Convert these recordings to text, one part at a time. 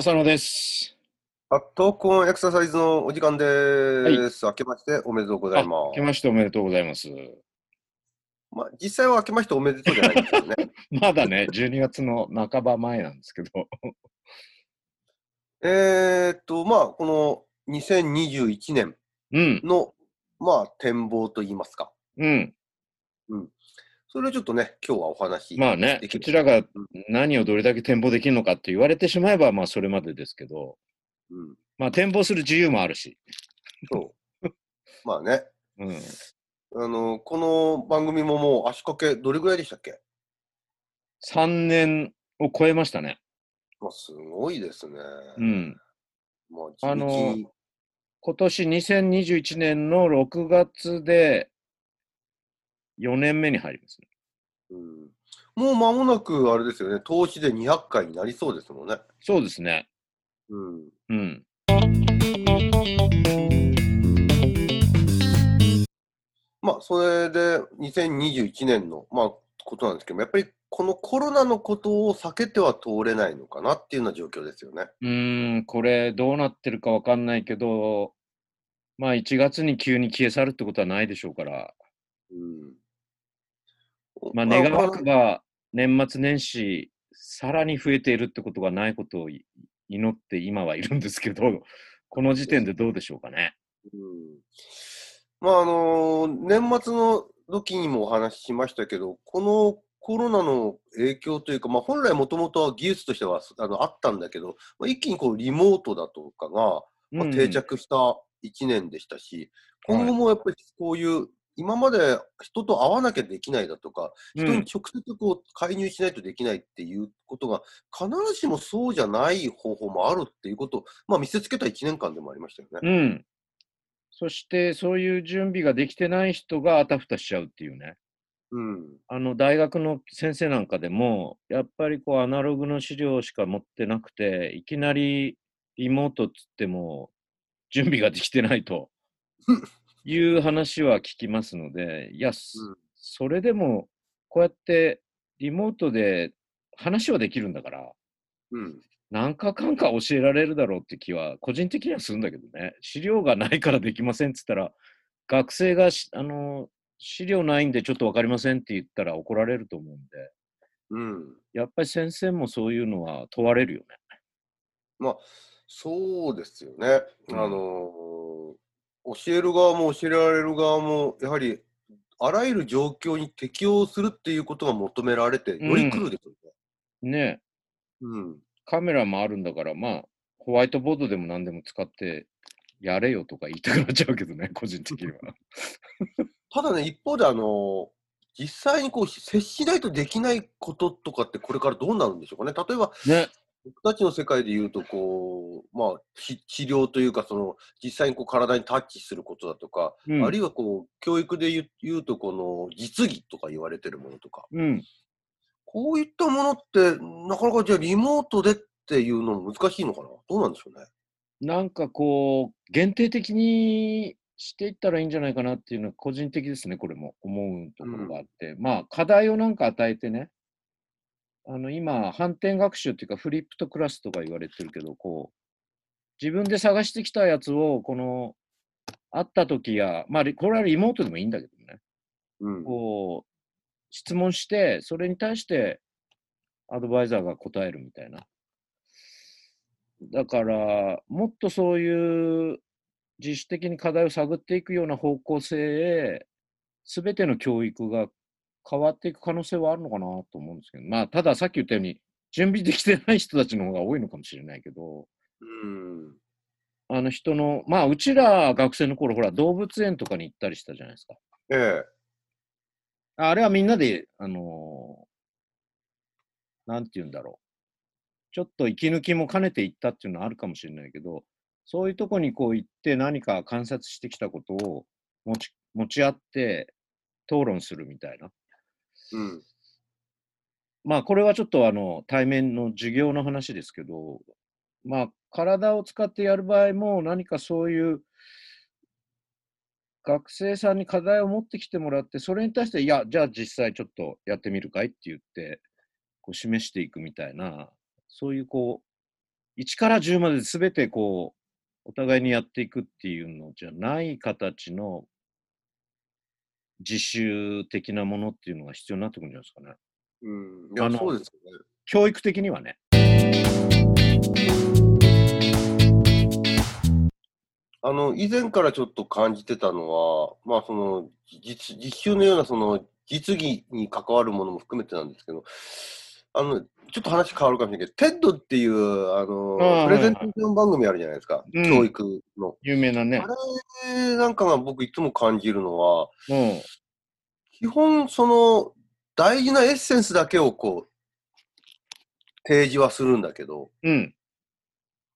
浅野です。あ、トーンエクササイズのお時間です。明けましておめでとうございまあ明けましておめでとうございます。す。まあ、実際は明けましておめでとうじゃないんですけどね。まだね、12月の半ば前なんですけど。えーっと、まあ、この2021年うん、の、まあ、展望といいますか。うん。それをちょっとね、今日はお話まあね、こちらが何をどれだけ展望できるのかって言われてしまえば、まあそれまでですけど、うん、まあ展望する自由もあるし。そう。まあね、うん。あの、この番組ももう足掛けどれぐらいでしたっけ？3年を超えましたね。まあ、すごいですね。うん。まあ、あのに今年2021年の6月で4年目に入りますね。うん、もう間もなく、あれですよね、投資で200回になりそうですもんね。そうですね。うん。うん。まあ、それで2021年の、まあ、ことなんですけども、やっぱりこのコロナのことを避けては通れないのかなっていうような状況ですよね。うーん、これどうなってるかわかんないけど、まあ1月に急に消え去るってことはないでしょうから、うん。まあ願わくば年末年始、さらに増えているってことがないことをい祈って今はいるんですけど、この時点でどうでしょうかね。うん。まあ、あの年末の時にもお話ししましたけど、このコロナの影響というか、まあ、本来もともとは技術としてはあのあったんだけど、まあ、一気にこうリモートだとかが、まあ、うん。定着した1年でしたし、今後もやっぱりこういう、今まで人と会わなきゃできないだとか、うん人に直接こう介入しないとできないっていうことが、必ずしもそうじゃない方法もあるっていうことを、まあ、見せつけた1年間でもありましたよね。うん。そしてそういう準備ができてない人があたふたしちゃうっていうね。うん。あの大学の先生なんかでも、やっぱりこうアナログの資料しか持ってなくて、いきなりリモートっつっても、準備ができてないと いう話は聞きますので、いや、すうんそれでもこうやってリモートで話はできるんだから、うん。何かかんか教えられるだろうって気は個人的にはするんだけどね。資料がないからできませんっつったら、学生がしあの資料ないんでちょっと分かりませんって言ったら怒られると思うんで、うん。やっぱり先生もそういうのは問われるよね。まあ、そうですよね。うんあのー教える側も教えられる側も、やはり、あらゆる状況に適応するっていうことが求められて、より来るでしょうね。ねうん。カメラもあるんだから、まあ、ホワイトボードでも何でも使ってやれよとか言いたくなっちゃうけどね、個人的には。ただね、一方で、あのー実際にこう接しないとできないこととかって、これからどうなるんでしょうかね。例えば、ね。僕たちの世界で言うと、こう、まあ、し治療というか、その、実際にこう体にタッチすることだとか、うんあるいはこう、教育で言うと、この、実技とか言われてるものとか、うん。こういったものって、なかなかじゃあリモートでっていうのも難しいのかな？どうなんでしょうね。なんかこう、限定的にしていったらいいんじゃないかなっていうのは個人的ですね、これも思うところがあって。まあ、課題をなんか与えてね、あの、今、反転学習っていうか、フリップとクラスとか言われてるけど、こう、自分で探してきたやつを、この、会った時や、まあ、リこれはリモートでもいいんだけどね、うん。こう、質問して、それに対してアドバイザーが答えるみたいな。だから、もっとそういう自主的に課題を探っていくような方向性へ、すべての教育が変わっていく可能性はあるのかなと思うんですけど、まあ、たださっき言ったように、準備できてない人たちの方が多いのかもしれないけど、うん。あの人の、まあ、うちら学生の頃、ほら、動物園とかに行ったりしたじゃないですか。ええ。あれはみんなで、あのーなんて言うんだろう。ちょっと息抜きも兼ねて行ったっていうのはあるかもしれないけど、そういうとこにこう行って何か観察してきたことを持ち持ち合って討論するみたいな。うん。まあこれはちょっとあの対面の授業の話ですけど、まあ体を使ってやる場合も何かそういう学生さんに課題を持ってきてもらって、それに対して、いや、じゃあ実際ちょっとやってみるかいって言って、こう示していくみたいな、そういうこう、1から10まで全てこう、お互いにやっていくっていうのじゃない形の自習的なものっていうのが必要になってくるんじゃないですかね。うん。いや、そうですよね。教育的にはね。あの、以前からちょっと感じてたのは、まあ、その、実、実習のような、その、実技に関わるものも含めてなんですけど、あの、ちょっと話変わるかもしれないけど、 TED っていう、あの、プレゼンテーション番組あるじゃないですか。うん教育の。有名なねあ。れなんかが僕いつも感じるのは、うん。基本、その、大事なエッセンスだけをこう、提示はするんだけど、うん。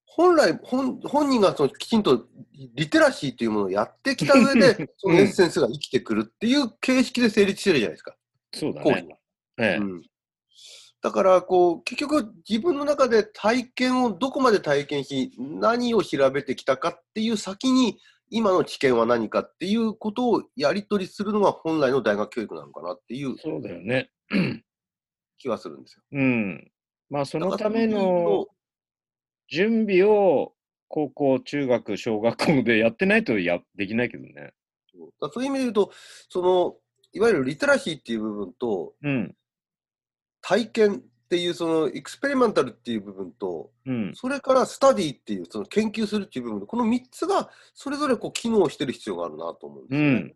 本来、本本人がそのきちんとリテラシーというものをやってきた上で、そのエッセンスが生きてくるっていう形式で成立してるじゃないですか、そうだね。ええ。うんだから、こう、結局自分の中で体験をどこまで体験し、何を調べてきたかっていう先に、今の知見は何かっていうことをやり取りするのが本来の大学教育なのかなっていうそうだよね。気はするんですよ。うん。まあ、そのための準備を高校、中学、小学校でやってないとやできないけどね。そうだからそういう意味で言うと、その、いわゆるリテラシーっていう部分と、うん。体験っていう、その、エクスペリメンタルっていう部分と、うん。それからスタディっていう、その研究するっていう部分で、この3つがそれぞれこう機能してる必要があるなと思うんですよね。うん。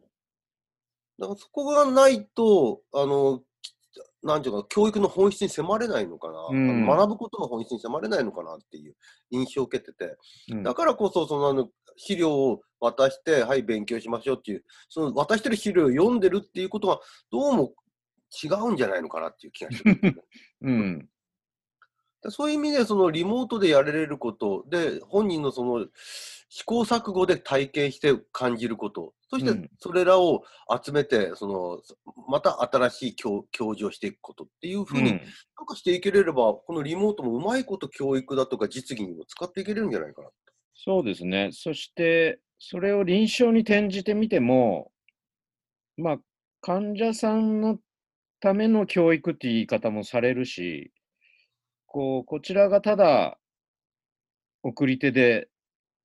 だからそこがないと、あの、きなんていうか、教育の本質に迫れないのかな、うん学ぶことの本質に迫れないのかなっていう印象を受けてて、うんだからこそ、そのあの資料を渡して、はい、勉強しましょうっていう、その渡してる資料を読んでるっていうことが、どうも違うんじゃないのかなっていう気がするね。うん。でそういう意味で、そのリモートでやれることで、本人のその試行錯誤で体験して感じること、そしうんてそれらを集めて、そのまた新しい教教授をしていくことっていうふうに、うんなんかしていけれれば、このリモートもうまいこと教育だとか実技にも使っていけれるんじゃないかな。そうですね。そして、それを臨床に転じてみても、まあ、患者さんのための教育っていう言い方もされるし、こう、こちらがただ送り手で、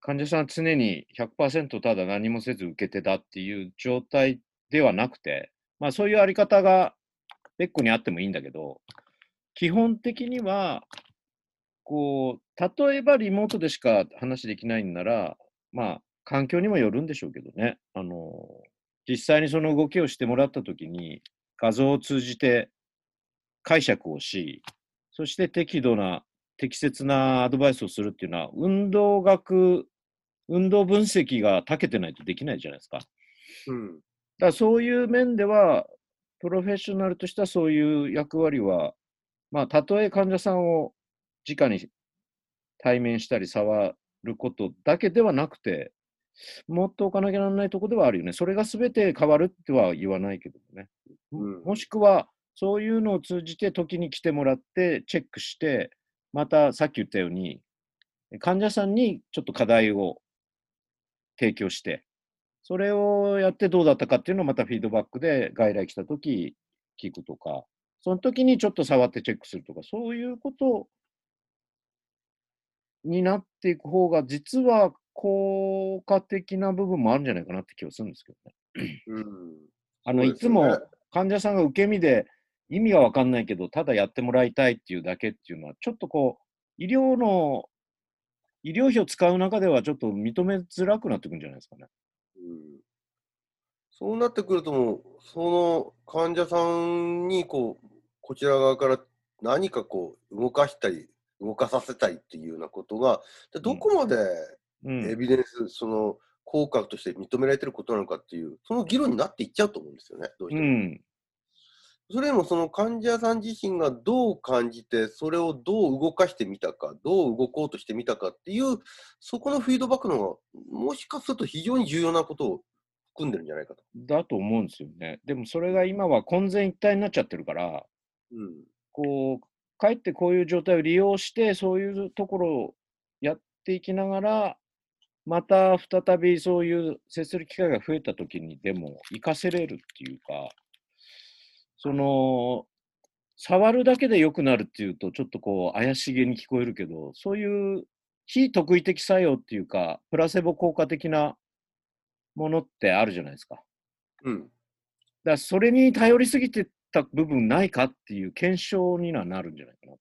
患者さん常に100%ただ何もせず受け手だっていう状態ではなくて、まあそういうあり方が別個にあってもいいんだけど、基本的には、こう、例えばリモートでしか話できないんなら、まあ、環境にもよるんでしょうけどね。あの、実際にその動きをしてもらったときに、画像を通じて解釈をし、そして適度な、適切なアドバイスをするっていうのは、運動学、運動分析が長けてないとできないじゃないですか。だかうん。らそういう面では、プロフェッショナルとしてはそういう役割は、まあ、たとえ患者さんを直に対面したり触ることだけではなくて、もっと置かなきゃならないところではあるよね。それが全て変わるっては言わないけどね。うんもしくは、そういうのを通じて時に来てもらって、チェックして、またさっき言ったように、患者さんにちょっと課題を提供して、それをやってどうだったかっていうのをまたフィードバックで外来来た時聞くとか、その時にちょっと触ってチェックするとか、そういうことになっていく方が、実は効果的な部分もあるんじゃないかなって気がするんですけどね。うん。あの、ねいつも患者さんが受け身で意味がわかんないけど、ただやってもらいたいっていうだけっていうのは、ちょっとこう、医療の、医療費を使う中ではちょっと認めづらくなってくるんじゃないですかね。うんそうなってくるともう、その患者さんにこう、こちら側から何かこう、動かしたり、動かさせたいっていうようなことが、でどこまでうん。エビデンス、その効果として認められてることなのかっていう、その議論になっていっちゃうと思うんですよね、どうしても。うん。それでもその患者さん自身がどう感じて、それをどう動かしてみたか、どう動こうとしてみたかっていう、そこのフィードバックの方が、もしかすると非常に重要なことを含んでるんじゃないかと。だと思うんですよね。でもそれが今は混然一体になっちゃってるから、うん。こう、かえってこういう状態を利用して、そういうところをやっていきながら、また再びそういう接する機会が増えた時にでも活かせれるっていうか、その、触るだけで良くなるっていうと、ちょっとこう怪しげに聞こえるけど、そういう非特異的作用っていうか、プラセボ効果的なものってあるじゃないですか。だかうん。らそれに頼りすぎてた部分ないかっていう検証にはなるんじゃないかな。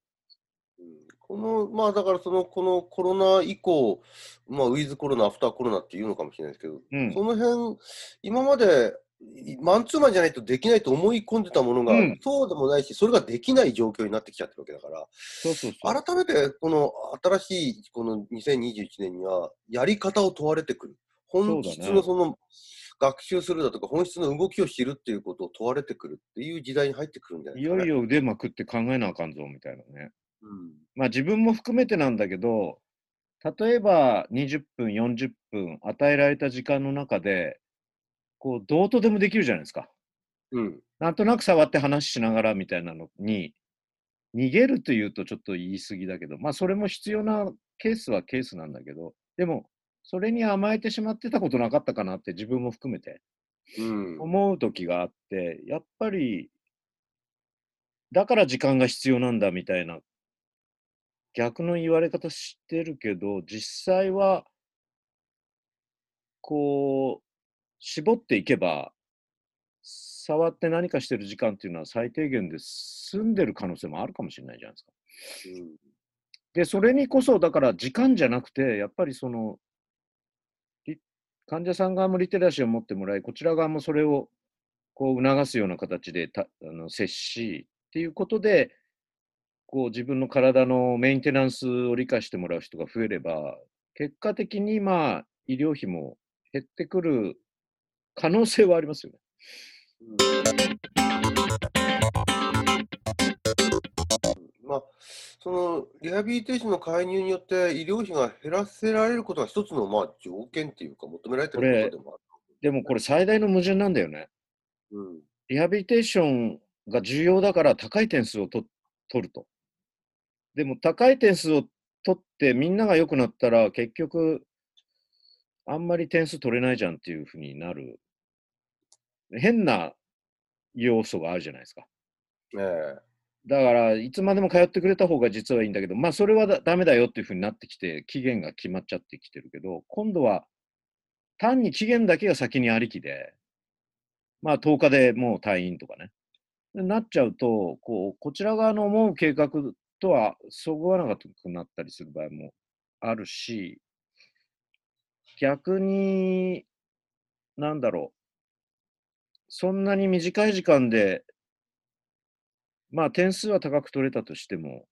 この、まあだからその、このコロナ以降、まあウィズコロナ、アフターコロナっていうのかもしれないですけど、うん。その辺、今までいマンツーマンじゃないとできないと思い込んでたものが、うんそうでもないし、それができない状況になってきちゃってるわけだから、そうそうそう。改めてこの新しいこの2021年には、やり方を問われてくる。本質のその、学習するだとか、本質の動きを知るっていうことを問われてくるっていう時代に入ってくるんじゃないね。よいよ腕まくって考えなあかんぞみたいなね。うんまあ自分も含めてなんだけど、例えば20分、40分与えられた時間の中で、こう、どうとでもできるじゃないですか。うん。なんとなく触って話しながらみたいなのに、逃げるというとちょっと言い過ぎだけど、まあそれも必要なケースはケースなんだけど、でも、それに甘えてしまってたことなかったかなって自分も含めてうん。思う時があって、やっぱり、だから時間が必要なんだみたいな逆の言われ方してるけど、実際は、こう、絞っていけば、触って何かしてる時間っていうのは最低限で済んでる可能性もあるかもしれないじゃないですか。うんで、それにこそ、だから時間じゃなくて、やっぱりその、リ患者さん側もリテラシーを持ってもらい、こちら側もそれをこう促すような形でたあの接し、っていうことで、こう自分の体のメンテナンスを理解してもらう人が増えれば、結果的にまあ医療費も減ってくる可能性はありますよね。まあ、そのリハビリテーションの介入によって医療費が減らせられることが一つのまあ条件っていうか求められてることでもある。でもこれ最大の矛盾なんだよね。うんリハビリテーションが重要だから高い点数をと取ると。でも高い点数を取ってみんなが良くなったら結局あんまり点数取れないじゃんっていうふうになる変な要素があるじゃないですか。ええだからいつまでも通ってくれた方が実はいいんだけど、まあそれはだダメだよっていうふうになってきて期限が決まっちゃってきてるけど、今度は単に期限だけが先にありきで、まあ10日でもう退院とかね。なっちゃうと、こう、こちら側の思う計画とはそぐわなくなったりする場合もあるし、逆に、なんだろう、そんなに短い時間で、まあ点数は高く取れたとしても、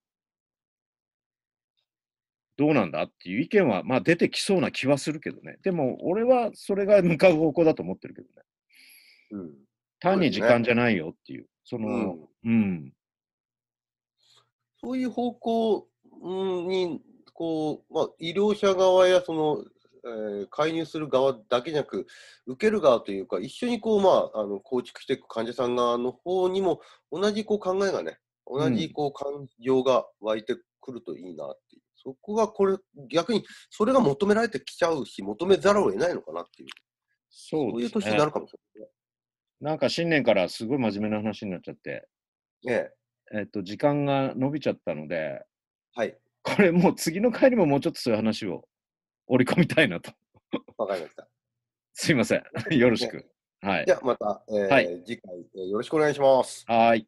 どうなんだっていう意見は、まあ出てきそうな気はするけどね。でも、俺はそれが向かう方向だと思ってるけどね。うん。単に時間じゃないよっていう。その、うん。うん、そういう方向うんにこう、まあ、医療者側やその、えー介入する側だけじゃなく、受ける側というか、一緒にこう、まあ、あの構築していく患者さん側の方にも、同じこう考えがね、同じこう感情が湧いてくるといいなっていう、そこがこれ、逆にそれが求められてきちゃうし、求めざるを得ないのかなっていう、そそうういう年になるかもしれなんか新年からすごい真面目な話になっちゃって、ないね。えええっと、時間が伸びちゃったので、はい、これもう次の回にももうちょっとそういう話を織り込みたいなと。わかりました。すいません。よろしく。はいじ。ゃあまた、えーはい次回、えーよろしくお願いします。はい。